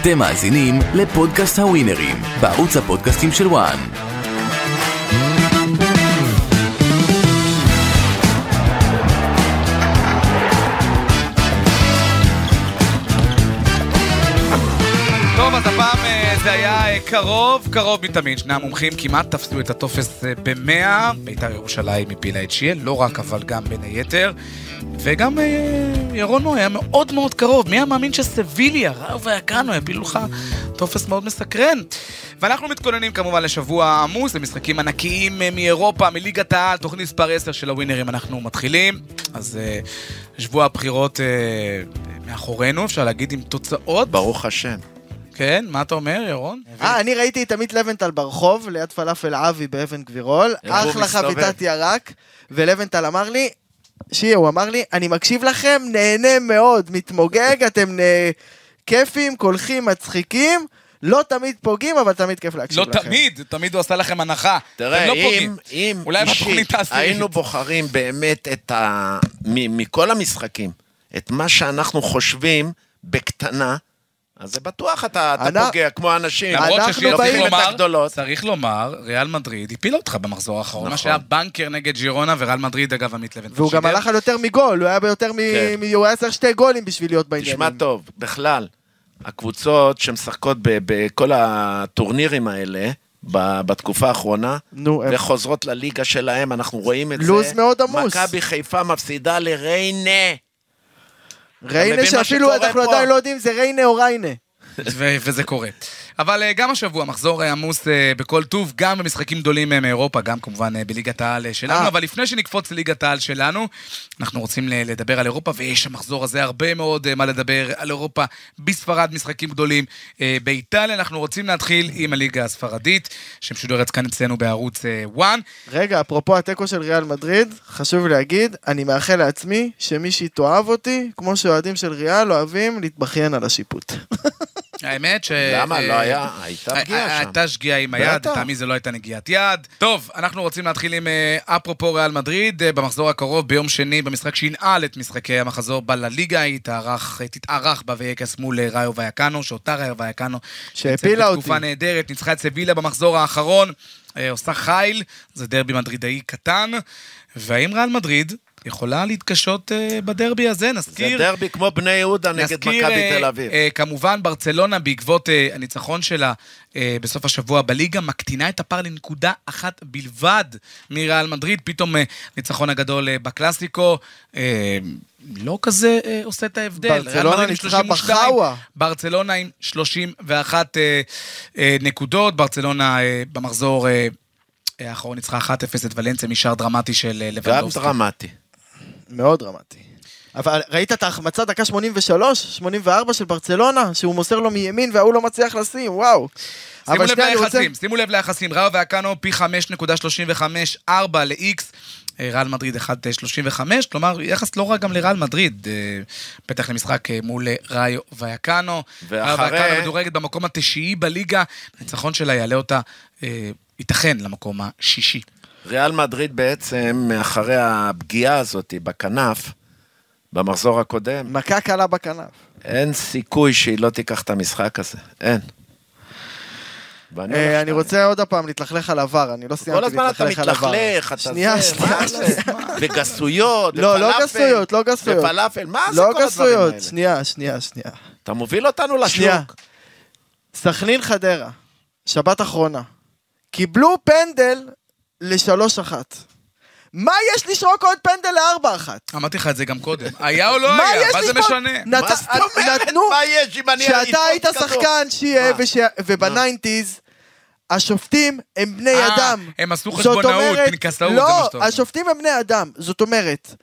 אתם מאזינים לפודקאסט הווינרים, בערוץ הפודקאסטים של וואן. קרוב, קרוב מתמיד. שני המומחים כמעט תפסו את הטופס אה, במאה. בית"ר ירושלים הפילה את שיעל, לא רק, אבל גם בין היתר. וגם אה, ירונו היה מאוד מאוד קרוב. מי היה מאמין שסביליה, ראו ויקנו, יפילו לך טופס מאוד מסקרן. ואנחנו מתכוננים כמובן לשבוע עמוס, למשחקים ענקיים אה, מאירופה, מליגת העל, תוכנית מספר 10 של הווינרים אנחנו מתחילים. אז שבוע הבחירות מאחורינו, אפשר להגיד עם תוצאות. ברוך השם. כן, מה אתה אומר, ירון? אה, אני ראיתי את עמית לבנטל ברחוב, ליד פלאפל אבי באבן גבירול, אחלה? חביתת ירק, ולבנטל אמר לי, שיה, הוא אמר לי, אני מקשיב לכם, נהנה מאוד, מתמוגג, אתם נה- כיפים, קולחים, מצחיקים, לא תמיד פוגעים, אבל תמיד כיף להקשיב לא לכם. תמיד, תמיד הוא עשה לכם הנחה. תראה, לא אם. אם אישית. היינו בוחרים באמת את ה... מ- מכל המשחקים, את מה שאנחנו חושבים בקטנה, אז זה בטוח אתה, אתה אנחנו- פוגע, כמו אנשים. למרות שצריך באים- את לומר, הגדולות. צריך לומר, ריאל מדריד הפילה אותך במחזור האחרון. מה נכון. שהיה בנקר נגד ג'ירונה, וריאל מדריד, אגב, עמית לבן. והוא גם הלך על יותר מגול, הוא היה ביותר מ... כן. מ... הוא היה צריך שתי גולים בשביל להיות בעניינים. תשמע טוב, בכלל, הקבוצות שמשחקות ב- בכל הטורנירים האלה, ב- בתקופה האחרונה, נו, הם- וחוזרות לליגה שלהם, אנחנו רואים את זה. לוז מאוד עמוס. מכבי חיפה מפסידה לריינה. ריינה שאפילו אנחנו? עדיין לא יודעים זה ריינה או ריינה. וזה קורה. אבל אה, גם השבוע מחזור אה, עמוס אה, בכל טוב, גם במשחקים גדולים מאירופה, גם כמובן בליגת העל שלנו. אבל לפני שנקפוץ לליגת העל שלנו, אנחנו רוצים לדבר על אירופה, ויש במחזור הזה הרבה מאוד מה לדבר על אירופה, בספרד משחקים גדולים, באיטליה, אנחנו רוצים להתחיל עם הליגה הספרדית, שמשודרת כאן אצלנו בערוץ אה, 1. רגע, אפרופו התיקו של ריאל מדריד, חשוב להגיד, אני מאחל לעצמי שמישהי תאהב אותי, כמו שאוהדים של ריאל אוהבים להתבכיין על השיפוט. האמת ש... למה? אה, לא היה, הייתה אה, פגיעה אה, שם. הייתה שגיאה עם היד. לטעמי זה לא הייתה נגיעת יד. טוב, אנחנו רוצים להתחיל עם אה, אפרופו ריאל מדריד, אה, במחזור הקרוב, ביום שני, במשחק שינעל את משחקי המחזור בלליגה, היא תתארח בווייקס מול אה, ראיו ויאקנו, שאותה ראיו ויאקנו... שהפילה אותי. בתקופה נהדרת, ניצחה את סבילה במחזור האחרון, אה, עושה חיל, זה דרבי מדרידאי קטן, והאם ריאל מדריד יכולה להתקשות אה, בדרבי הזה? זה נזכיר... דרבי כמו בני יהודה נגד מכבי אה, תל אביב. אה, כמובן, ברצלונה, בעקבות אה, הניצחון שלה אה, בסוף השבוע בליגה, מקטינה את הפער לנקודה אחת בלבד מריאל מדריד. פתאום ניצחון הגדול אה, בקלאסיקו. אה, לא כזה אה, עושה את ההבדל. ברצלונה ניצחה 32, בחאווה. ברצלונה עם 31 אה, אה, נקודות. ברצלונה אה, במחזור אה, האחרון ניצחה 1-0 את ולנסיה משער דרמטי של אה, גם לבנדובסקי. דרמטי. מאוד דרמטי. אבל ראית את ההחמצה דקה 83, 84 של ברצלונה, שהוא מוסר לו מימין וההוא לא מצליח לשים, וואו. שימו לב אני רוצה- ליחסים, שימו לב ליחסים, ראו ואקנו פי 5.35, 4 ל-X, אה, ריאל מדריד 1.35, כלומר יחס לא רע גם לריאל מדריד, אה, פתח למשחק אה, מול אה, ראיו ואקנו. ואחרי- ואקנו מדורגת במקום התשיעי בליגה, הניצחון שלה יעלה אותה, אה, ייתכן, למקום השישי. ריאל מדריד בעצם, אחרי הפגיעה הזאת בכנף, במחזור הקודם, מכה קלה בכנף. אין סיכוי שהיא לא תיקח את המשחק הזה. אין. אה, אני. רוצה עוד הפעם להתלכלך על עבר, אני לא כל סיימתי הזמן אתה להתלכלך על עבר. מתלכלך, אתה שנייה, זה, שנייה, זה? וגסויות, לא, לא ופלאפל, גסויות, לא גסויות. ופלאפל, מה זה לא כל הדברים גסויות, האלה? שנייה, שנייה, שנייה. אתה מוביל אותנו שנייה. לשוק. סכנין חדרה, שבת אחרונה, קיבלו פנדל לשלוש אחת. מה יש לשרוק עוד פנדל לארבע אחת? אמרתי לך את זה גם קודם, היה או לא מה היה? יש מה זה? משנה? נת- מה זאת אומרת? נתנו, מה יש אם אני... כשאתה אתפוס היית? שחקן שיהיה, מה? וש- ובניינטיז, השופטים הם בני אה, אדם. הם עשו זאת חשבונאות, אומרת- פנקסאות, זה מה שאתה לא, אומר. השופטים הם בני אדם. זאת אומרת,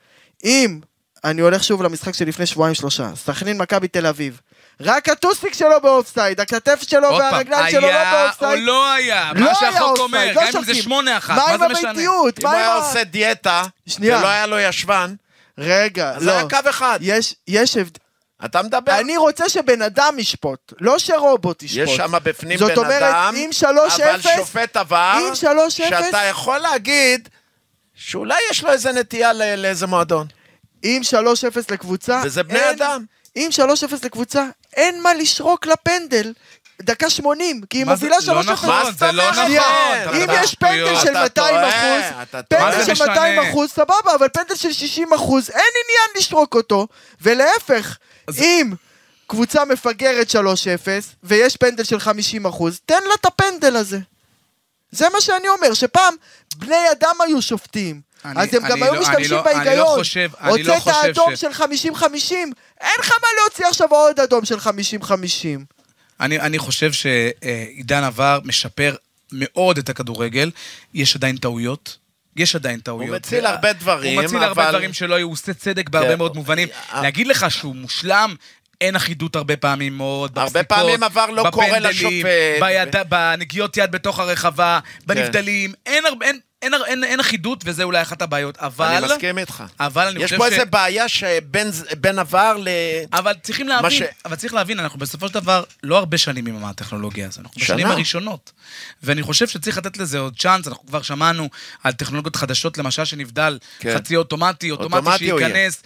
אם, אני הולך שוב למשחק שלפני שבועיים שלושה, סכנין מכבי תל אביב, רק הטוסיק שלו באופסייד, הכתף שלו עוד פעם, והרגליים שלו לא היה או באופסייד. לא היה? לא מה היה שהחוק אומר, לא גם אם זה שופטים. שמונה אחת, מה מה עם זה משנה? הביתיות? אם מה הוא היה. עושה דיאטה, שנייה. ולא היה לו ישבן, רגע, אז היה לא. קו אחד. יש, יש הבדל. אתה מדבר? אני רוצה שבן אדם ישפוט, לא שרובוט ישפוט. יש שם בפנים בן אומרת, אדם, אם 3-0, אבל שופט עבר, אם 3-0, שאתה יכול להגיד שאולי יש לו איזה נטייה לאיזה מועדון. אם 3-0 לקבוצה, וזה בני אין- אדם. אם 3-0 לקבוצה, אין מה לשרוק לפנדל. דקה 80, כי היא מה זה- מובילה 3-0. לא נכון, זה לא נכון. אם יש פנדל. של אתה 200 טועה, אחוז, פנדל של משנה? 200 אחוז, סבבה, אבל פנדל של 60 אחוז, אין עניין לשרוק אותו. ולהפך, אם קבוצה מפגרת 3-0, ויש פנדל של 50 אחוז, תן לה את הפנדל הזה. זה מה שאני אומר, שפעם בני אדם היו שופטים. אז הם גם אני היו לא- משתמשים אני לא- אני לא בהיגיון. חושב- אני לא הוצאת חושב אדום של 50-50, אין לך מה להוציא עכשיו עוד אדום של 50-50. אני, אני חושב שעידן עבר משפר מאוד את הכדורגל, יש עדיין טעויות. יש עדיין טעויות. הוא מציל הרבה דברים, הוא מציל הרבה אבל- דברים שלא היו, הוא עושה צדק בהרבה כן. מאוד מובנים. אה, להגיד לך שהוא מושלם, אין אחידות הרבה פעמים מאוד, הרבה בפסיקות, פעמים עבר לא קורא בפנדלים, לשופט. ביד, בנגיעות יד בתוך הרחבה, כן. בנבדלים, אין, הרבה- אין, אין, אין, אין אחידות, וזה אולי אחת הבעיות. אבל... אני מסכים איתך. אבל אני יש חושב פה ש- איזה בעיה שבין בין עבר ל... אבל צריכים להבין, ש- אבל צריך להבין, אנחנו בסופו של דבר לא הרבה שנים עם הטכנולוגיה הזו, אנחנו בשנים שנה. הראשונות. ואני חושב שצריך לתת לזה עוד צ'אנס, אנחנו כבר שמענו על טכנולוגיות חדשות, למשל שנבדל, כן. חצי אוטומטי, אוטומטי אוטומטי. שייכנס,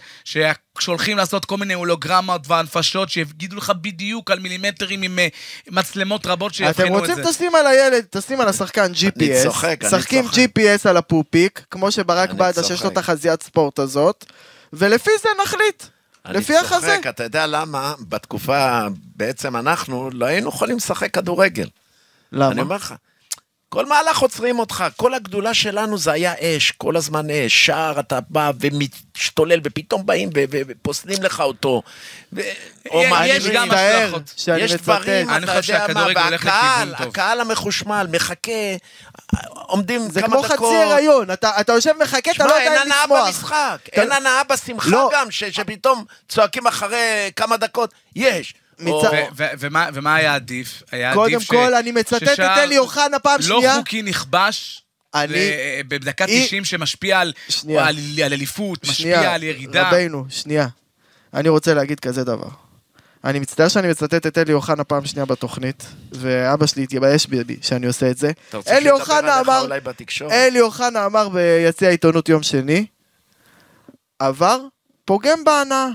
שהולכים לעשות כל מיני הולוגרמות והנפשות, שיגידו לך בדיוק על מילימטרים עם אה, מצלמות רבות אתם שיבחינו את רוצים זה. תשים על הילד, תשים על השחקן GPS, צוחק, אני צוחק. GPS על הפופיק, כמו שברק אני בדה שיש לו צוחק. את החזיית ספורט הזאת, ולפי זה נחליט. לפי אני החזה. צוחק, אתה יודע למה? בתקופה, בעצם אנחנו לא היינו יכולים לשחק כדורגל. אני למה? אומר לך, כל מהלך עוצרים אותך, כל הגדולה שלנו זה היה אש, כל הזמן אש, שער אתה בא ומשתולל, ופתאום באים ופוסלים לך אותו. ו- או יש. גם השלכות. יש. דברים, אני אתה חושב יודע מה, והקהל. הקהל המחושמל, מחכה, עומדים זה כמה כמו דקות. חצי הריון, אתה אתה יושב מחכה, אתה לא אין יודע הנאה לשמוח. במשחק, אתה- אין הנאה בשמחה לא. גם, ש- שפתאום צועקים אחרי כמה דקות, יש. או- ו- ו- ומה ומה היה עדיף? היה קודם עדיף ש- כל, אני מצטט את אלי אוחנה פעם לא שנייה. חוקי נכבש. אני- ל- בדקה היא- 90 שמשפיע על שנייה. על על אליפות, משפיע שנייה, על ירידה. רבינו, שנייה. אני רוצה להגיד כזה דבר. אני מצטער שאני מצטט את אלי אוחנה פעם שנייה בתוכנית, ואבא שלי התייבש בי שאני עושה את זה. אלי אוחנה אמר? אלי אוחנה אמר ביציע העיתונות יום שני, עבר, פוגם בהנאה.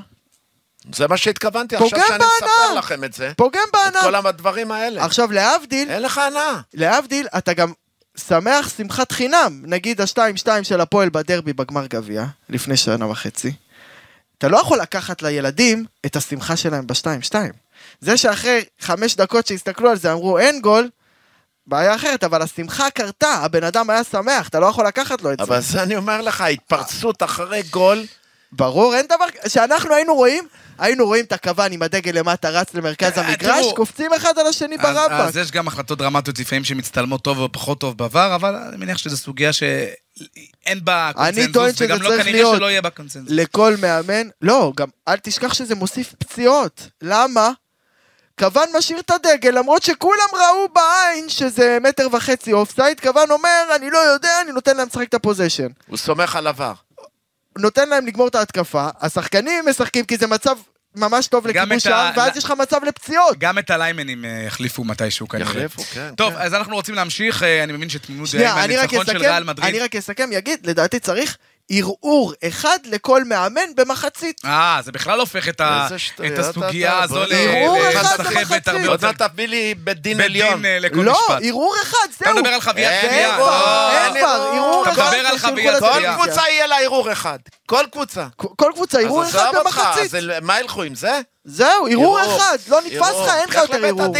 זה מה שהתכוונתי, עכשיו שאני מספר בהנאה. לכם את זה. פוגם את בהנאה. כל הדברים האלה. עכשיו, להבדיל, אין לך הנאה. להבדיל, אתה גם שמח שמחת חינם. נגיד ה-2-2 של הפועל בדרבי בגמר גביע, לפני שנה וחצי. אתה לא יכול לקחת לילדים את השמחה שלהם ב-2-2. זה שאחרי חמש דקות שהסתכלו על זה אמרו אין גול, בעיה אחרת, אבל השמחה קרתה, הבן אדם היה שמח, אתה לא יכול לקחת לו את זה. אבל זה אני אומר לך, ההתפרצות אחרי גול, ברור, אין דבר, שאנחנו היינו רואים, היינו רואים את הכוון עם הדגל למטה רץ למרכז אה, המגרש, קופצים אחד על השני ברבק. אז יש גם החלטות דרמטיות לפעמים שמצטלמות טוב או פחות טוב בעבר, אבל אני מניח שזו סוגיה שאין בה אני טוען קונצנזוס, שזה וגם לא כנראה להיות שלא יהיה בה קונצנזוס. לכל מאמן, לא, גם אל תשכח שזה מוסיף פציעות. למה? כוון משאיר את הדגל, למרות שכולם ראו בעין שזה מטר וחצי אופסייד, כוון אומר, אני לא יודע, אני נותן להם לשחק את הפוזיישן. הוא סומך על עבר. נותן להם לגמור את ההתקפה, השחקנים משחקים כי זה מצב ממש טוב גם לכיבוש שער, ואז יש לך מצב לפציעות. גם את הליימנים אה, יחליפו מתישהו כנראה. יחליפו, כן. טוב, כן. אז אנחנו רוצים להמשיך, אה, אני מבין שתמימות דעים שנייה, אני רק מהניצחון של ריאל מדריד. אני רק אסכם, יגיד, לדעתי צריך ערעור אחד לכל מאמן במחצית. אה, זה בכלל הופך את ה- את אתה- הסוגיה אתה- הזו ל- ערעור אחד לסחבת במחצית. עוד. מעט תביא לי בית דין עליון. אה, לא. ערעור אחד, אתה זהו. מדבר על חוויית אין קריאה. ערעור, לא. אין כבר, ערעור אתה אחד. מדבר על חוויית לטלוויזיה. כל. קבוצה יהיה לה ערעור אחד. כל קבוצה. כל קבוצה, ערעור אחד במחצית. מה ילכו עם זה? זהו, ערעור. אחד, לא נתפס. לך, אין לך יותר ערעור.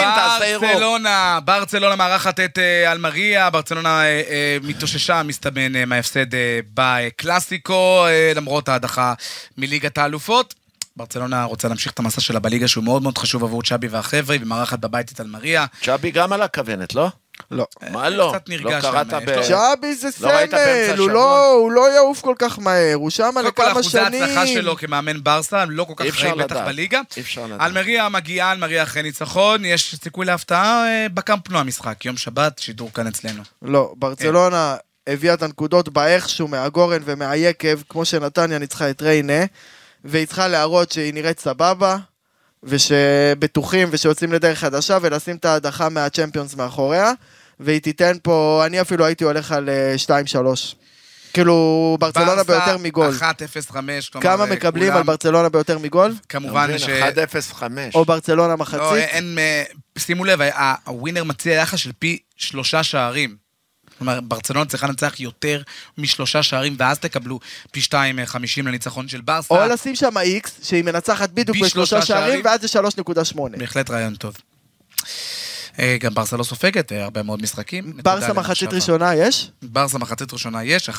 ברצלונה, ברצלונה מארחת את אה, אלמריה, ברצלונה אה, אה, מתאוששה, מסתמן, מההפסד בקלאסיקו, למרות ההדחה מליגת האלופות. ברצלונה רוצה להמשיך את המסע שלה בליגה, שהוא מאוד מאוד חשוב עבור צ'אבי והחבר'ה, היא מארחת בבית את אלמריה. צ'אבי גם על הכוונת, לא? לא. מה לא? קצת נרגע לא קראת ב... שבי זה לא סמל, הוא? לא- הוא לא יעוף כל כך מהר, הוא שם קודם כל, לכמה אחוזי ההצלחה שנים. שלו כמאמן ברסה, הם לא כל כך רעים בטח. בליגה. אי אפשר לדעת. אלמריה מגיעה, אלמריה אחרי ניצחון, יש סיכוי להפתעה אה, בקמפנו המשחק, יום שבת, שידור כאן אצלנו. לא, ברצלונה הביאה את הנקודות באיכשהו מהגורן ומהיקב, כמו שנתניה ניצחה את ריינה, והיא צריכה להראות שהיא נראית סבבה, ושבטוחים ושיוצאים לדרך חדשה, ולשים את ההדחה מהצ'מפיונס מאחוריה, והיא תיתן פה, אני אפילו הייתי הולך על אה, 2-3. כאילו, ברצלונה ביותר מגול. 1-0-5, כלומר... כמה אה, מקבלים כולם- על ברצלונה ביותר מגול? כמובן ש... 1-0-5. או ברצלונה לא, מחצית? אין... אה, שימו לב, הווינר מציע יחס של פי שלושה שערים. כלומר, ברצלונה צריכה לנצח יותר משלושה שערים, ואז תקבלו פי שתיים אה, חמישים לניצחון של ברסה. או לשים שם איקס, שהיא מנצחת בדיוק בשלושה שערים, שערים. ואז זה 3.8. בהחלט רעיון טוב. אה, גם ברסה לא סופגת אה, הרבה מאוד משחקים. ברסה מחצית. ראשונה יש? ברסה מחצית ראשונה יש, 1.30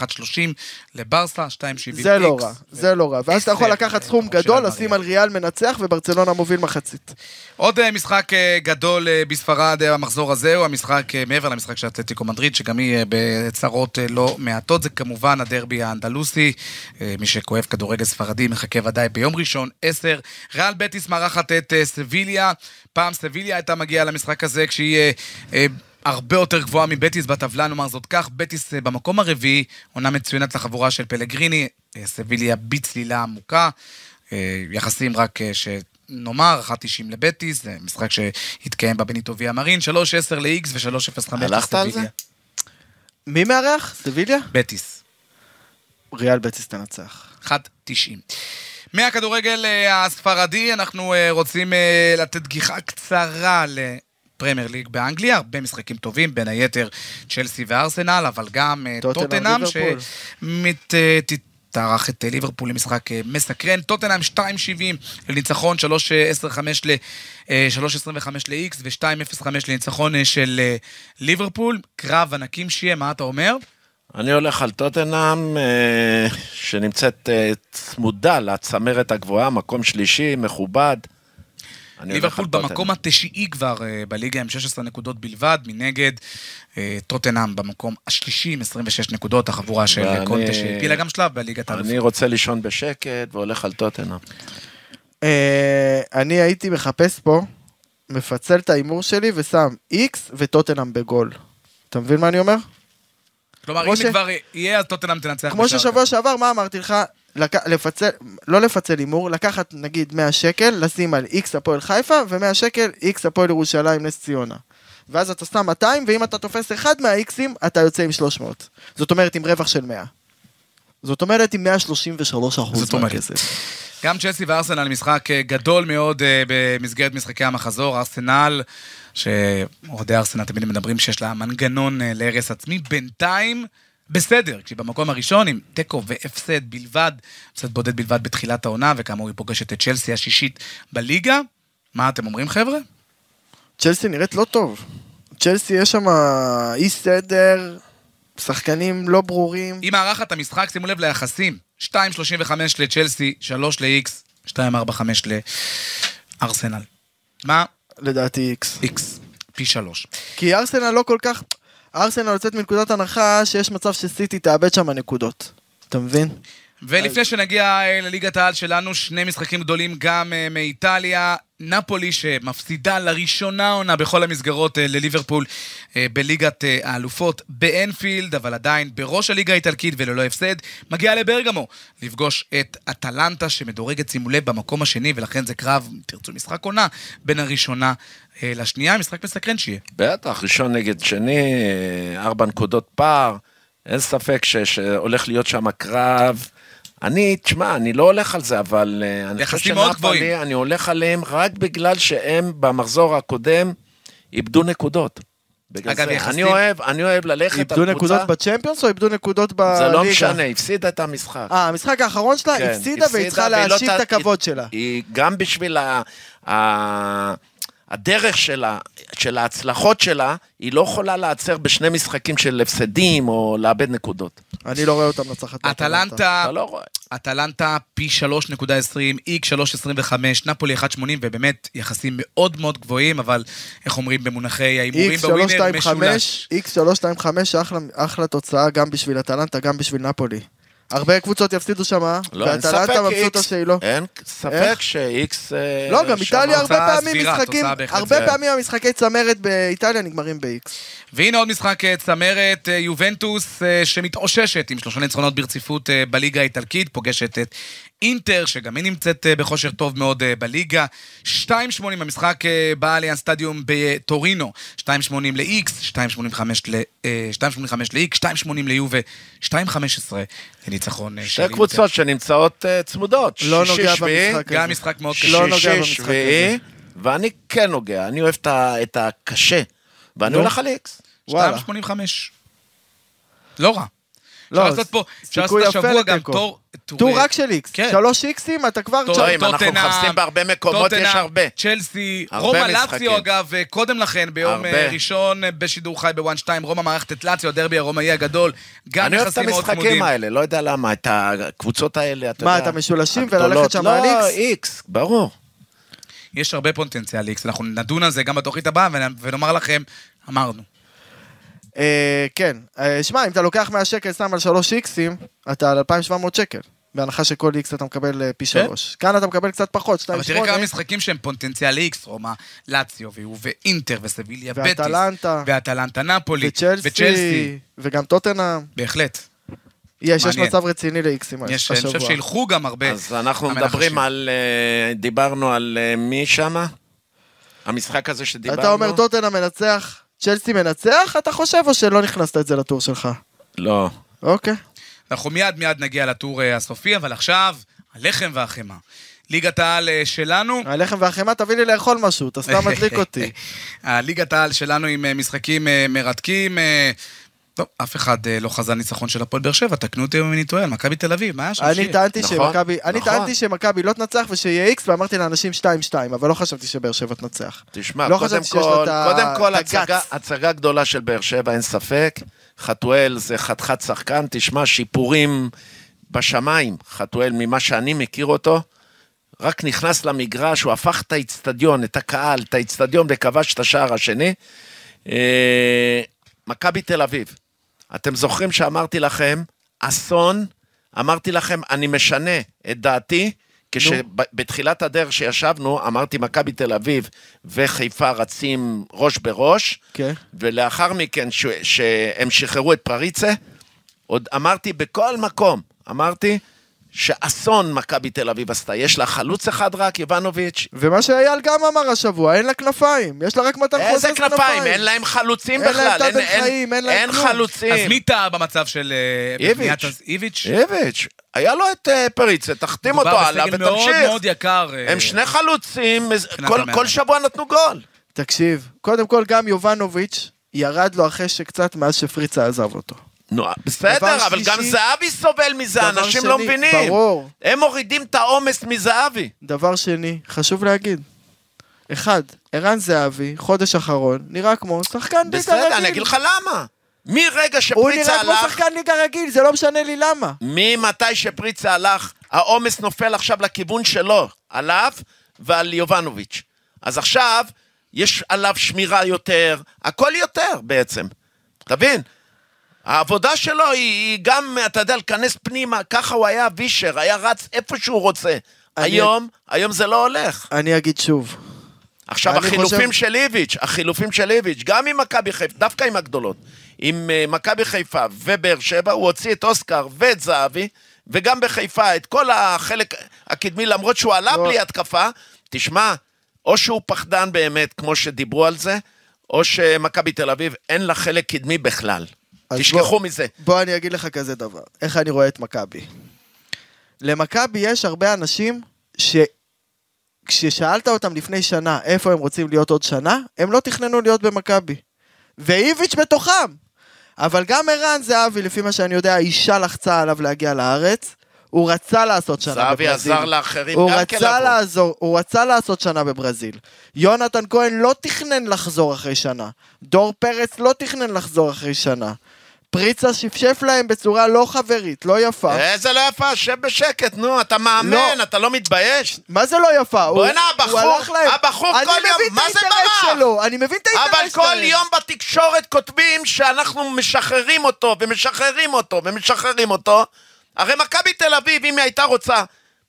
לברסה, 2.70 זה לא. רע, זה לא רע. ואז אתה יכול עשר, לקחת אה, סכום גדול. לשים על ריאל מנצח וברצלונה מוביל מחצית. עוד אה, משחק אה, גדול אה, בספרד אה, המחזור הזה, הוא המשחק אה, מעבר למשחק של אתלטיקו מדריד, שגם היא אה, בצרות אה, לא מעטות, זה כמובן הדרבי האנדלוסי. אה, מי שכואב כדורגל ספרדי מחכה ודאי ביום ראשון, 10. ריאל בטיס מארחת את אה, סביליה. פעם סביליה הייתה מגיעה למשחק הזה כשהיא אה, אה, הרבה יותר גבוהה מבטיס בטבלה, נאמר זאת כך. בטיס אה, במקום הרביעי, עונה מצוינת לחבורה של פלגריני, אה, סביליה בצלילה עמוקה. אה, יחסים רק אה, שנאמר, 1.90 לבטיס, זה משחק שהתקיים בבניטו ויה מרין, 3.10 ל-X ו-3.05 הלכת על לסביליה. מי מארח? סביליה? בטיס, ריאל בטיס תנצח. 1.90. מהכדורגל אה, הספרדי, אנחנו אה, רוצים אה, לתת גיחה קצרה לפרמייר ליג באנגליה, הרבה משחקים טובים, בין היתר צ'לסי וארסנל, אבל גם טוטנאם. שתערך את ליברפול למשחק מסקרן. טוטנאם 2.70 לניצחון, 3.25 ל... אה, 3.25 ל-X ו-2.05 לניצחון של ליברפול. קרב ענקים שיהיה, מה אתה אומר? אני הולך על טוטנאם, אה, שנמצאת אה, צמודה לצמרת הגבוהה, מקום שלישי, מכובד. אני הולך ליברפול. במקום התשיעי כבר אה, בליגה עם 16 נקודות בלבד, מנגד טוטנאם במקום השלישי עם 26 נקודות, החבורה של ואני- קונטה שהפילה גם שלב בליגת האלופות. אני רוצה לישון בשקט והולך על טוטנאם. אני הייתי מחפש פה, מפצל את ההימור שלי ושם איקס וטוטנאם בגול. אתה מבין מה אני אומר? כלומר, אם ש- כבר יהיה, אז טוטנאם תנצח. כמו ששבוע. שעבר, מה אמרתי לך? לק... לפצל, לא לפצל הימור, לקחת נגיד 100 שקל, לשים על איקס הפועל חיפה, ו-100 שקל איקס הפועל ירושלים נס ציונה. ואז אתה שם 200, ואם אתה תופס אחד מהאיקסים, אתה יוצא עם 300. זאת אומרת, עם רווח של 100. זאת אומרת, עם 133 אחוז. מהכסף. גם צ'לסי וארסנל משחק אה, גדול מאוד אה, במסגרת משחקי המחזור. ארסנל, שאוהדי ארסנל תמיד מדברים שיש לה מנגנון אה, להרס עצמי, בינתיים בסדר, כשהיא במקום הראשון עם תיקו והפסד בלבד, הפסד בודד בלבד בתחילת העונה, וכאמור היא פוגשת את צ'לסי השישית בליגה. מה אתם אומרים חבר'ה? צ'לסי נראית לא טוב. צ'לסי יש שם אי סדר, שחקנים לא ברורים. היא מארחת המשחק, שימו לב ליחסים, 2.35 לצ'לסי, 3 ל-X, 2.45 לארסנל. מה? לדעתי איקס. X, פי 3. כי ארסנל לא כל כך... ארסנל יוצאת מנקודת הנחה שיש מצב שסיטי תאבד שם נקודות. אתה מבין? ולפני שנגיע אה, לליגת העל שלנו, שני משחקים גדולים גם אה, מאיטליה. נפולי שמפסידה לראשונה עונה בכל המסגרות אה, לליברפול אה, בליגת אה, האלופות באנפילד, אבל עדיין בראש הליגה האיטלקית וללא הפסד, מגיעה לברגמו לפגוש את אטלנטה שמדורגת, שימו לב, במקום השני, ולכן זה קרב, אם תרצו, משחק עונה בין הראשונה לשנייה, משחק מסקרן שיהיה. בטח, ראשון נגד שני, ארבע נקודות פער, אין ספק שהולך להיות שם קרב. אני, תשמע, אני לא הולך על זה, אבל אה, אני יחסים מאוד גבוהים. אני הולך עליהם רק בגלל שהם במחזור הקודם איבדו נקודות. בגלל אגב, זה, יחסים- אני אוהב, אני אוהב ללכת איבדו על נקודות קבוצה, בצ'מפיונס או איבדו נקודות בליגה? זה לא משנה, הפסידה את המשחק. אה, המשחק האחרון שלה כן, הפסידה והיא צריכה לא להשיב את הכבוד שלה. היא גם בשביל ה... הדרך שלה, של ההצלחות שלה, היא לא יכולה להיעצר בשני משחקים של הפסדים או לאבד נקודות. אני לא רואה אותה מנצחת. אטלנטה לא. אטלנטה פי 3.20, איק 3.25, נפולי 1.80, ובאמת יחסים מאוד מאוד גבוהים, אבל איך אומרים במונחי ההימורים בווינר, משולש. X325, אחלה, אחלה תוצאה גם בשביל אטלנטה, גם בשביל נפולי. הרבה קבוצות יפסידו שם, לא, אין ספק, ואטלנטה מבסוטה שהיא לא. אין ספק? שאיקס... אה, לא, גם איטליה הרבה פעמים משחקים, הרבה. פעמים המשחקי צמרת באיטליה נגמרים ב-X. והנה עוד משחק אה, צמרת, אה, יובנטוס אה, שמתאוששת עם שלושה ניצחונות ברציפות אה, בליגה האיטלקית, פוגשת את אינטר, שגם היא נמצאת אה, בכושר טוב מאוד אה, בליגה. 2.80 במשחק אה, באליאן סטדיום בטורינו, 2.80 ל-X, 2.85 ל- אה, 2.85 ל-X, 2.80 ליובה, 2.15 לניצחון של שתי אינטר. קבוצות שנמצאות צמודות. לא נוגע במשחק גם הזה. משחק מאוד קשה. לא נוגע במשחק שביעי, ואני כן נוגע, אני אוהב את הקשה, ואני. הולך על. וואלה. 2.85. לא רע. לא, אפשר לעשות פה, אפשר לעשות יפה השבוע גם לתיקו. טור... רק של איקס. כן. שלוש איקסים, אתה כבר... טוב, לא, אנחנו מחפשים בהרבה מקומות, יש הרבה. צ'לסי, רומא. לאציו אגב, אה, קודם לכן, ביום. אה, ראשון אה, בשידור חי בוואן 2, רומא מארחת את לאציו, הדרבי הרומאי הגדול, גם אני אוהב את מאוד המשחקים צמודים. האלה, לא יודע למה, את הקבוצות האלה, אתה מה, יודע. אתה משולשים הגדולות. וללכת שם על לא, איקס? איקס, ברור. יש הרבה פוטנציאל איקס, אנחנו נדון על זה גם בתוכנית הבאה ונ- ונאמר לכם, אמרנו. אה, כן. אה, שמע, אם אתה לוקח 100 שקל, שם על שלוש איקסים, אתה על 2,700 שקל. בהנחה שכל איקס אתה מקבל אה, פי כן. שלוש. כאן אתה מקבל קצת פחות, אבל 2.8. תראה כמה משחקים שהם פוטנציאל איקס, רומא, לאציו, ואינטר, וסביליה, בטיס, ואטלנטה. ואטלנטה נפולי, וצ'לסי, וגם טוטנאם. בהחלט. יש, יש. מצב רציני לאיקסים יש, אני חושב שילכו גם הרבה. אז אנחנו. מדברים על... דיברנו על מי שמה? המשחק הזה שדיברנו? אתה אומר טוטנאם מנצח, צ'לסי מנצח, אתה חושב או שלא נכנסת את זה לטור שלך? לא. אוקיי. אנחנו מיד מיד נגיע לטור אה, הסופי, אבל עכשיו, הלחם והחמאה. ליגת העל אה, שלנו, הלחם והחמאה, תביא לי לאכול משהו, אתה סתם מדליק אותי. הליגת העל שלנו עם אה, משחקים אה, מרתקים. טוב, אף אחד אה, לא חזה ניצחון של הפועל באר שבע, תקנו אותי אם אני טועה, על מכבי תל אביב, מה היה שם? אני שיר? טענתי נכון, שמכבי, אני נכון. טענתי שמכבי לא תנצח ושיהיה איקס, ואמרתי לאנשים 2-2, אבל לא חשבתי שבאר שבע תנצח. תשמע, לא קודם כל, ה- קודם כל הצגה. הצגה גדולה של באר שבע, אין ספק. חתואל זה חתיכת שחקן, תשמע, שיפורים בשמיים. חתואל, ממה שאני מכיר אותו, רק נכנס למגרש, הוא הפך את האיצטדיון, את הקהל, את האיצטדיון, וכבש את השער השני. אה, מכבי תל אביב, אתם זוכרים שאמרתי לכם, אסון, אמרתי לכם, אני משנה את דעתי, כשבתחילת הדרך שישבנו, אמרתי מכבי תל אביב וחיפה רצים ראש בראש, כן. ולאחר מכן, ש, שהם שחררו את פריצה, עוד אמרתי בכל מקום, אמרתי שאסון מכבי תל אביב עשתה. יש לה חלוץ אחד רק, איבנוביץ', ומה שאייל גם אמר השבוע, אין לה כנפיים, יש לה רק מתן חוזז איזה כנפיים? אין להם חלוצים אין להם בכלל, תת חיים, אין להם אין כלום. חלוצים. אז מי טעה במצב של... אה, איביץ'. איביץ'? איביץ', היה לו את אה, פריצה, תחתים אותו מדובר עליו בסגל מאוד ותמשיך. מאוד יקר. אה, הם שני חלוצים, כל-. כל שבוע נתנו גול. תקשיב, קודם כל גם יובנוביץ' ירד לו אחרי שקצת מאז שפריצה עזב אותו. נו, בסדר, אבל גם זהבי סובל מזה, אנשים שני, לא מבינים. ברור. הם מורידים את העומס מזהבי. דבר שני, חשוב להגיד. אחד, ערן זהבי, חודש אחרון, נראה כמו שחקן ליגה רגיל. בסדר, אני אגיד לך למה. מרגע הוא שפריצה נראה כמו הלך, שחקן ליגה רגיל, זה לא משנה לי למה. ממתי שפריצה הלך, העומס נופל עכשיו לכיוון שלו, עליו ועל יובנוביץ'. אז עכשיו, יש עליו שמירה יותר, הכל יותר בעצם. תבין? העבודה שלו היא, היא גם, אתה יודע, להיכנס פנימה, ככה הוא היה וישר, היה רץ איפה שהוא רוצה. היום, היום זה לא הולך. אני אגיד שוב, עכשיו, החילופים חושב- של איביץ', החילופים של איביץ', גם עם מכבי חיפה, דווקא עם הגדולות, עם אה, מכבי חיפה ובאר שבע, הוא הוציא את אוסקר ואת זהבי, וגם בחיפה, את כל החלק הקדמי, למרות שהוא עלה לא. בלי התקפה, תשמע, או שהוא פחדן באמת, כמו שדיברו על זה, או שמכבי תל אביב, אין לה חלק קדמי בכלל. תשכחו בוא- מזה. בוא אני אגיד לך כזה דבר, איך אני רואה את מכבי. למכבי יש הרבה אנשים שכששאלת אותם לפני שנה איפה הם רוצים להיות עוד שנה, הם לא תכננו להיות במכבי. ואיביץ' בתוכם. אבל גם ערן זהבי, לפי מה שאני יודע, האישה לחצה עליו להגיע לארץ. הוא רצה לעשות שנה זהבי בברזיל. עזר לאחרים גם כן לבוא. לעזור, הוא רצה לעשות שנה בברזיל. יונתן כהן לא תכנן לחזור אחרי שנה. דור פרץ לא תכנן לחזור אחרי שנה. פריצה שפשף להם בצורה לא חברית, לא יפה. איזה לא יפה, שב בשקט, נו, אתה מאמן, לא. אתה לא מתבייש? מה זה לא יפה? בוא'נה, הבחור- הוא הלך להם- הבחור כל אני יום- מבין מה את זה ברח? שלו, אני מבין את האינטרס אבל כל שלהם. יום בתקשורת כותבים שאנחנו משחררים אותו, ומשחררים אותו, ומשחררים אותו. הרי מכבי תל אביב, אם היא הייתה רוצה,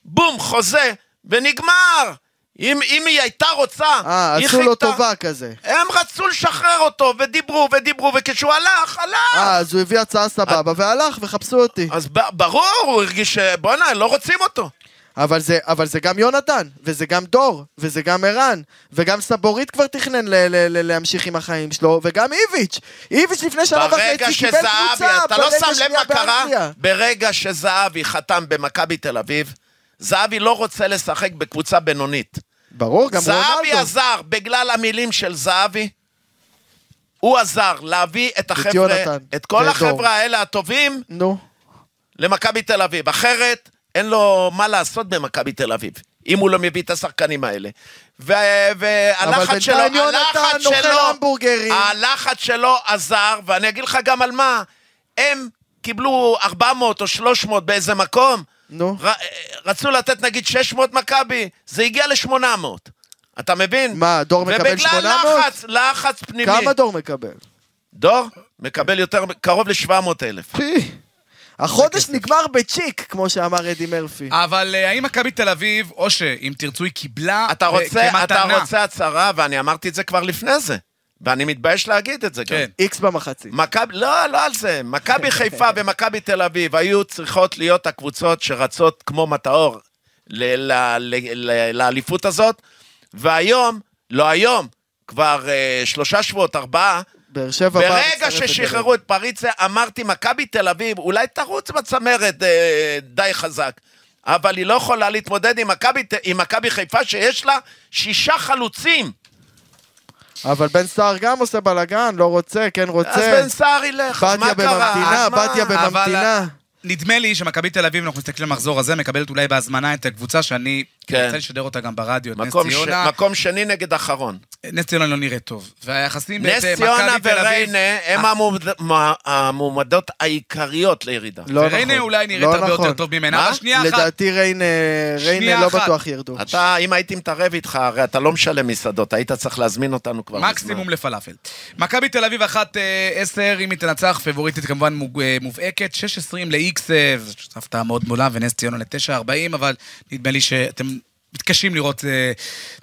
בום, חוזה, ונגמר. אם, אם היא הייתה רוצה, אה, עשו לו חיכתה. טובה כזה. הם רצו לשחרר אותו, ודיברו ודיברו, וכשהוא הלך, הלך. אה, אז הוא הביא הצעה סבבה והלך, וחפשו אותי. אז ב- ברור, הוא הרגיש ש... בואנה, לא רוצים אותו. אבל זה, אבל זה גם יונתן, וזה גם דור, וזה גם ערן, וגם סבורית כבר תכנן ל- ל- ל- להמשיך עם החיים שלו, וגם איביץ'. איביץ' לפני שנה ברגע וחצי קיבל שזהבי, קבוצה, אתה לא ברגע שם לב שנייה מה קרה? באנגליה. ברגע שזהבי חתם במכבי תל אביב, זהבי לא רוצה לשחק בקבוצה בינונית. ברור, גם זהבי רונלדו. עזר, בגלל המילים של זהבי, הוא עזר להביא את החבר'ה, יונתן, את כל ודור. החבר'ה האלה הטובים נו. למכבי תל אביב. אחרת, אין לו מה לעשות במכבי תל אביב, אם הוא לא מביא את השחקנים האלה. ו- והלחץ שלו, הלחץ שלו. הלחץ שלו עזר, ואני אגיד לך גם על מה. הם קיבלו 400 או 300 באיזה מקום, נו. ר- רצו לתת נגיד 600 מכבי, זה הגיע ל-800. אתה מבין? מה, דור מקבל 800? ובגלל לחץ, לחץ פנימי. כמה דור מקבל? דור מקבל יותר, קרוב ל-700 אלף. החודש נגמר בצ'יק, כמו שאמר אדי מרפי. אבל אה, האם מכבי תל אביב, או שאם תרצו, היא קיבלה אתה אה, רוצה, אתה כמתנה. רוצה הצהרה, ואני אמרתי את זה כבר לפני זה. ואני מתבייש להגיד את זה גם. כן. איקס במחצית. מכבי, לא, לא על זה. מכבי חיפה ומכבי תל אביב היו צריכות להיות הקבוצות שרצות כמו מטאור ל- ל- ל- ל- לאליפות הזאת, והיום, לא היום, כבר אה, שלושה שבועות, ארבעה, באר שבע ברגע ששחררו את פריצה, אמרתי, מכבי תל אביב, אולי תרוץ בצמרת אה, די חזק, אבל היא לא יכולה להתמודד עם מכבי חיפה, שיש לה שישה חלוצים. אבל בן סער גם עושה בלאגן, לא רוצה, כן אז רוצה. בן סער ילך, אז מה בתיה קרה? בממתינה, אז מה? בתיה אבל בממתינה. נדמה לי שמכבי תל אביב, אנחנו מסתכלים על המחזור הזה, מקבלת אולי בהזמנה את הקבוצה שאני כן. רוצה לשדר אותה גם ברדיו, נס מקום, ש... ציונה. מקום שני נגד אחרון. נס ציונה לא נראית טוב. והיחסים נס בין ציונה מכבי תל אביב... וריינה הם המועמד- מה- המועמדות העיקריות לירידה. לא וריינה נכון. אולי נראית לא הרבה יותר נכון. טוב ממנה, מה? אבל שנייה אחת. לדעתי ריינה ריינה לא אחת. בטוח ירדו. אתה, אם הייתי מתערב איתך, הרי אתה לא משלם מסעדות, היית צריך להזמין אותנו כבר. מקסימום לפלאפל. מכבי תל אביב 1-10, אם היא תנצח, פבוריטית כמובן אה, מובהקת, 6-20 ל-X, זו הפתעה מאוד גדולה, ונס ציונה ל-9-40, אבל נדמה לי שאתם מתקשים לראות אה,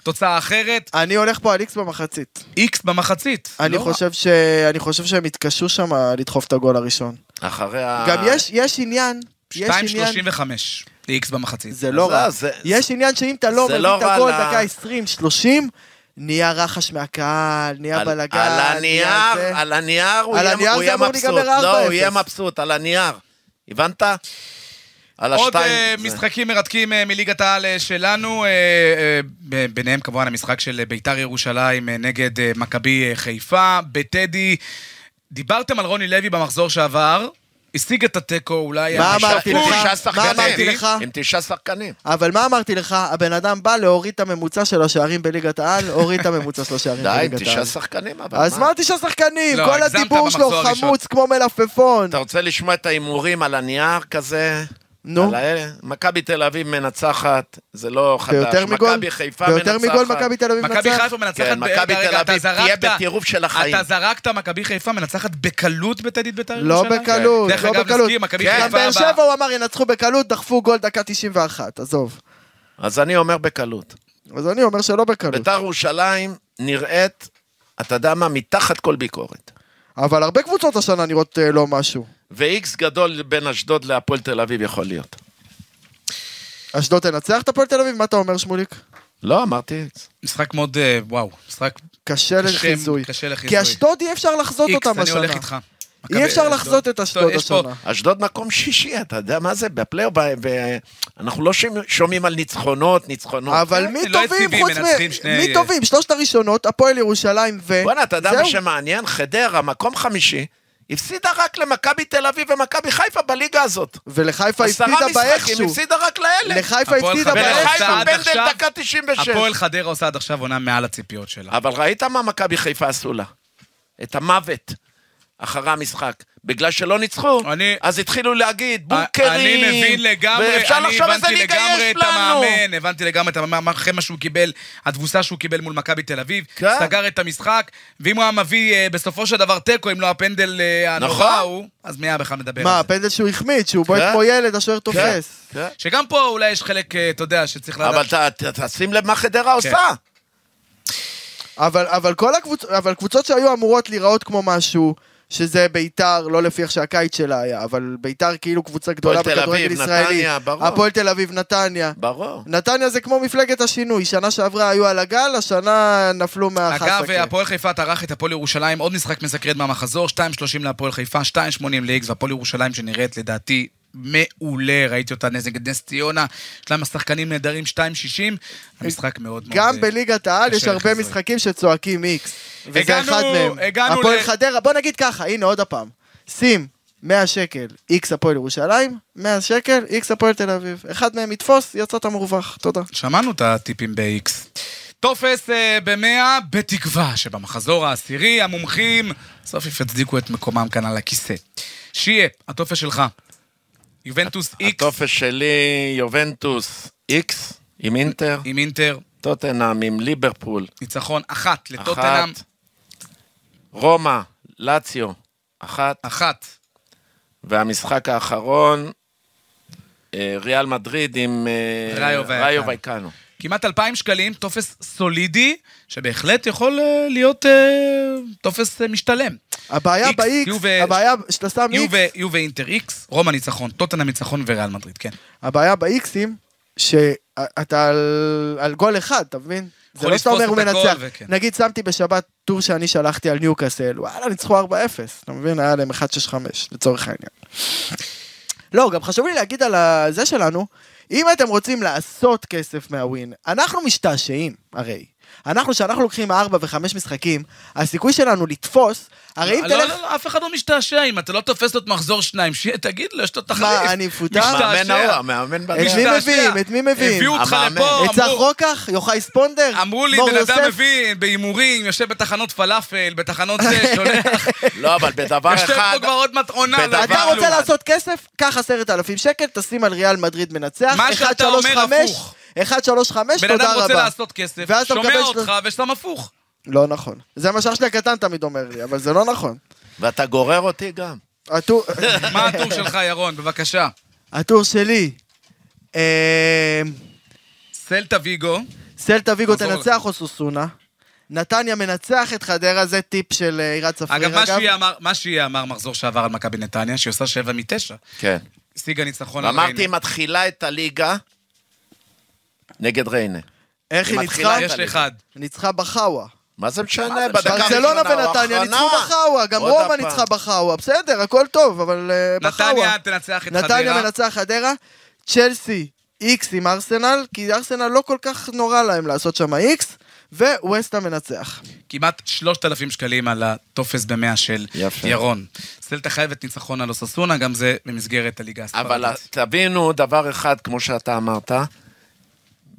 תוצאה אחרת. אני הולך פה על איקס במחצית. X במחצית. אני לא חושב ש- אני חושב שהם יתקשו שם לדחוף את הגול הראשון. אחרי ה... גם יש- יש עניין, יש רע. עניין, 2.35 ל-X במחצית. זה לא זה- רע. זה- יש עניין שאם אתה לא זה מביא לא את הגול דקה 20, 30, נהיה רחש מהקהל, נהיה על, בלאגן. על הנייר, זה. על הנייר הוא על יהיה, הנייר הוא זה יהיה אמור מבסוט. להיגמר לא, 4-0. הוא יהיה מבסוט, על הנייר. הבנת? על עוד השתיים. אה, זה- משחקים מרתקים אה, מליגת העל אה, שלנו, ביניהם כמובן המשחק של ביתר ירושלים נגד מכבי חיפה. בטדי, דיברתם על רוני לוי במחזור שעבר, השיג את התיקו אולי... מה. אמרתי עם לך? מה. אמרתי לך? עם תשעה שחקנים. אבל מה אמרתי לך? הבן אדם בא להוריד את הממוצע של השערים בליגת העל, הוריד את הממוצע של השערים די, עם בליגת העל. תשעה שחקנים, אבל אז מה תשעה שחקנים? לא, כל הדיבור שלו. חמוץ כמו מלפפון. אתה רוצה לשמוע את ההימורים על הנייר כזה? נו. על האלה? מכבי תל אביב מנצחת, זה לא חדש. ביותר מגול? מכבי חיפה מנצחת. ביותר מגול מכבי תל אביב מכבי מנצחת? חיפה מנצחת... כן, מכבי תל אביב תהיה בטירוף של החיים. אתה זרקת מכבי חיפה מנצחת בקלות בטדית ביתר לא ירושלים? בקלות, דרך לא אגב, בקלות. נזכיר, מכבי כן, גם. באר שבע הוא אמר ינצחו בקלות, דחפו גול דקה 91, עזוב. אז אני אומר בקלות. אז אני אומר שלא בקלות. ביתר ירושלים נראית, אתה יודע מה, מתחת כל ביקורת. אבל הרבה קבוצות השנה נראות אה, לא משהו. ואיקס גדול בין אשדוד להפועל תל אביב יכול להיות. אשדוד תנצח את הפועל תל אביב? מה אתה אומר, שמוליק? לא, אמרתי איקס. משחק מאוד, אה, וואו, משחק קשה לחיזוי. קשה לחיזוי. כי אשדוד אי אפשר לחזות איקס, אותם אני השנה. הולך איתך. אי אפשר. לחזות את אשדוד השנה. אשדוד מקום שישי, אתה יודע מה זה? בפלייאוף, ואנחנו לא שומעים- על ניצחונות, ניצחונות. אבל כן, מי לא טובים חוץ מ... מי טובים? שלושת הראשונות, הפועל ירושלים ו... בואנה, אתה יודע מה. שמעניין? חדרה, מקום חמישי, הפסידה רק למכבי תל אביב ומכבי חיפה בליגה הזאת. ולחיפה עשרה הפסידה משחקים, באיכשהו. הפסידה רק לאלה. לחיפה הפסידה באיכשהו. ולחיפה פנדל עכשיו- דקה 96. הפועל חדרה עושה עד עכשיו עונה מעל הציפיות שלה. אבל ראית מה מכבי חיפה עשו לה? את המוות אחרי המשחק. בגלל שלא ניצחו, אני- אז התחילו להגיד, בונקרים. אני מבין לגמרי, ואפשר אני לחשוב איזה ליגה יש את לנו. המאמן, הבנתי לגמרי את המאמן, אחרי מה שהוא קיבל, התבוסה שהוא קיבל מול מכבי תל אביב, כן. סגר את המשחק, ואם הוא היה מביא אה, בסופו של דבר תיקו, אם לא הפנדל אה, הנורא נכון. ההוא, אז מי היה בכלל מדבר מה, על זה? הפנדל שהוא החמיץ, שהוא בועט כן. כמו ילד, השוער תופס. כן. שגם פה אולי יש חלק, אה, אתה יודע, שצריך אבל לדעת. ת- ת- תשים לב מה חדרה עושה. אבל, אבל כל הקבוצות, אבל קבוצות שהיו אמורות להיראות כמו משהו, שזה ביתר, לא לפי איך שהקיץ שלה היה, אבל ביתר כאילו קבוצה גדולה הפועל תל בכדורגל אביב, ישראלי. נתניה, ברור. הפועל תל אביב, נתניה. ברור. נתניה זה כמו מפלגת השינוי, שנה שעברה היו על הגל, השנה נפלו מהחסקה. אגב, הפועל חיפה טרח את הפועל ירושלים, עוד משחק מסקרן מהמחזור, 2.30 להפועל חיפה, 2.80 לאיקס, והפועל ירושלים שנראית לדעתי מעולה, ראיתי אותה נגד נס ציונה, יש להם שחקנים נהדרים 2.60, המשחק מאוד מאוד... גם אה, בליגת העל יש הרבה. משחקים שצועקים איקס. וזה אחד מהם. הגענו הפועל חדרה, בוא נגיד ככה, הנה עוד הפעם. שים 100 שקל איקס הפועל ירושלים, 100 שקל איקס הפועל תל אביב. אחד מהם יתפוס, יצאת מרווח. תודה. שמענו את הטיפים ב-X. טופס אה, ב-100, בתקווה שבמחזור העשירי המומחים סוף סוף יצדיקו את מקומם כאן על הכיסא. שיהיה, הטופס שלך. יובנטוס X. הטופס שלי, יובנטוס איקס עם אינטר, עם אינטר, טוטנאם עם ליברפול, ניצחון אחת לטוטנאם, רומא, לאציו, אחת, אחת. והמשחק האחרון, אה, ריאל מדריד עם אה, ראיו וייקאנו. כמעט 2,000 שקלים, טופס סולידי, שבהחלט יכול אה, להיות טופס משתלם. הבעיה יובה- הבעיה שאתה שם X, יובה- יובה אינטר X, רומא ניצחון, טוטנאם ניצחון וריאל מדריד, כן. הבעיה ב-Xים, שאתה על, על גול אחד, אתה מבין? זה לא שאתה אומר הוא מנצח. וכן. נגיד שמתי בשבת טור שאני שלחתי על ניוקאסל, וואלה, ניצחו 4-0, אתה מבין? היה להם 1-6-5, לצורך העניין. לא, גם חשוב לי להגיד על זה שלנו, אם אתם רוצים לעשות כסף מהווין, אנחנו משתעשעים, הרי. אנחנו, כשאנחנו לוקחים 4 ו-5 משחקים, הסיכוי שלנו לתפוס, הרי אם לא, תלך... לא, לא, אף אחד לא משתעשע, אם אתה לא תופס לו את מחזור שניים, שיהיה, תגיד לו, יש לו תחליף. מה, אני מפוטר? המאמן ההוא, משתעשע. המאמן את מי בדרך. מביאים? את מי מביאים? הביאו אותך. לפה, את צח אמרו- רוקח? יוחאי ספונדר? אמרו לי, בן אדם? מבין, בהימורים, יושב בתחנות פלאפל, בתחנות זה, שולח. לא, אבל בדבר יושב אחד, פה כבר עוד מטעונה. לא אתה. רוצה לעשות כסף? קח עשרת אלפים שקל, תשים על ריאל מדריד מנצח. מה אחד, שאתה שלוש, אומר חמש, הפוך. אחד, שלוש, חמש, בן תודה אדם רוצה רבה. לעשות כסף, שומע אותך ושם הפוך. לא נכון. זה מה שאח שלי הקטן תמיד אומר לי, אבל זה לא נכון. ואתה גורר אותי גם. מה הטור שלך, ירון? בבקשה. הטור שלי, אה, סלטה ויגו, סלטה ויגו תנצח או סוסונה. נתניה מנצח את חדרה, זה טיפ של אה, עירת צפריר אגב, אגב. מה שהיא אמר- מה שהיא אמר מחזור שעבר על מכבי נתניה, שהיא עושה שבע מתשע. כן. השיגה ניצחון על ואמרתי, היא ריינה. מתחילה את הליגה נגד ריינה. איך היא ניצחה? יש אחד. ניצחה בחאווה. מה זה משנה? בדקה? ברצלונה הראשונה או ונתניה ניצחו? בחאווה, גם רומא. ניצחה בחאווה, בסדר, הכל טוב, אבל אה, בחאווה. נתניה תנצח את נתניה חדרה. מנצח חדרה, צ'לסי איקס עם ארסנל, כי ארסנל לא כל כך נורא להם לעשות שם איקס, וווסטה מנצח. כמעט 3,000 שקלים על הטופס במאה של יפה. ירון. סלטה חייבת ניצחון על אוססונה, גם זה במסגרת הליגה הספרדית. אבל תבינו דבר אחד, כמו שאתה אמרת,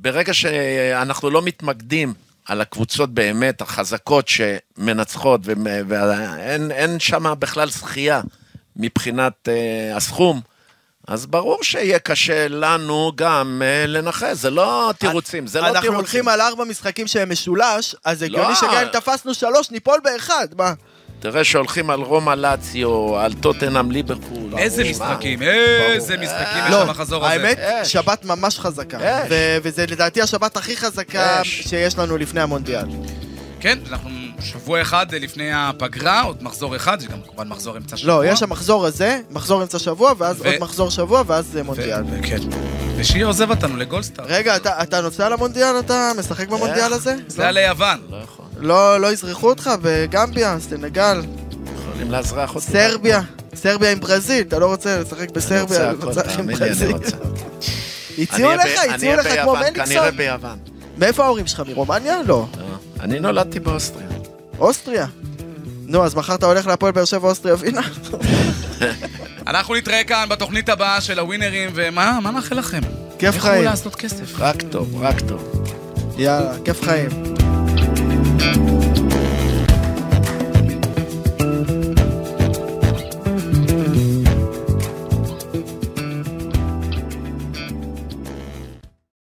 ברגע שאנחנו לא מתמקדים על הקבוצות באמת החזקות שמנצחות, ואין אין שם בכלל זכייה מבחינת uh, הסכום, אז ברור שיהיה קשה לנו גם uh, לנחש, זה לא תירוצים, זה לא אנחנו תירוצים. הולכים על ארבע משחקים שהם משולש, אז הגיוני לא. שגם אם תפסנו שלוש, ניפול באחד, מה? תראה שהולכים על רומא לאציו, על טוטנאם ליברפול. איזה. משחקים, איזה משחקים יש לא, במחזור הזה. האמת, אש. שבת ממש חזקה. וזה לדעתי השבת הכי חזקה. שיש לנו לפני המונדיאל. כן, אנחנו שבוע אחד לפני הפגרה, עוד מחזור אחד, זה גם כמובן מחזור אמצע שבוע. לא, יש המחזור הזה, מחזור אמצע שבוע, ואז ו- עוד מחזור שבוע, ואז זה מונדיאל. ו- כן. ושיר עוזב אותנו לגולדסטאר. רגע, אתה אתה נוסע למונדיאל? אתה משחק במונדיאל הזה? זה היה ליוון. לא יכול. לא, לא יזרחו אותך בגמביה, סנגל, יכולים לאזרח אותי. סרביה, סרביה עם ברזיל, אתה לא רוצה לשחק אני בסרביה, הכל, רוצה עם תאמין לי, אני ברזיל. רוצה. הציעו אני לך, אני הציעו לך כמו ביוון, כנראה מליקסון? ביוון. מאיפה ההורים שלך, מרומניה? לא. לא. אני נולדתי באוסטריה. אוסטריה. נו, אז מחר אתה הולך להפועל באר שבע אוסטריה וינה? אנחנו נתראה כאן בתוכנית הבאה של הווינרים, ומה מה נאחל לכם? כיף חיים. לעשות כסף. רק טוב, רק טוב. יאללה, כיף חיים. Thank you.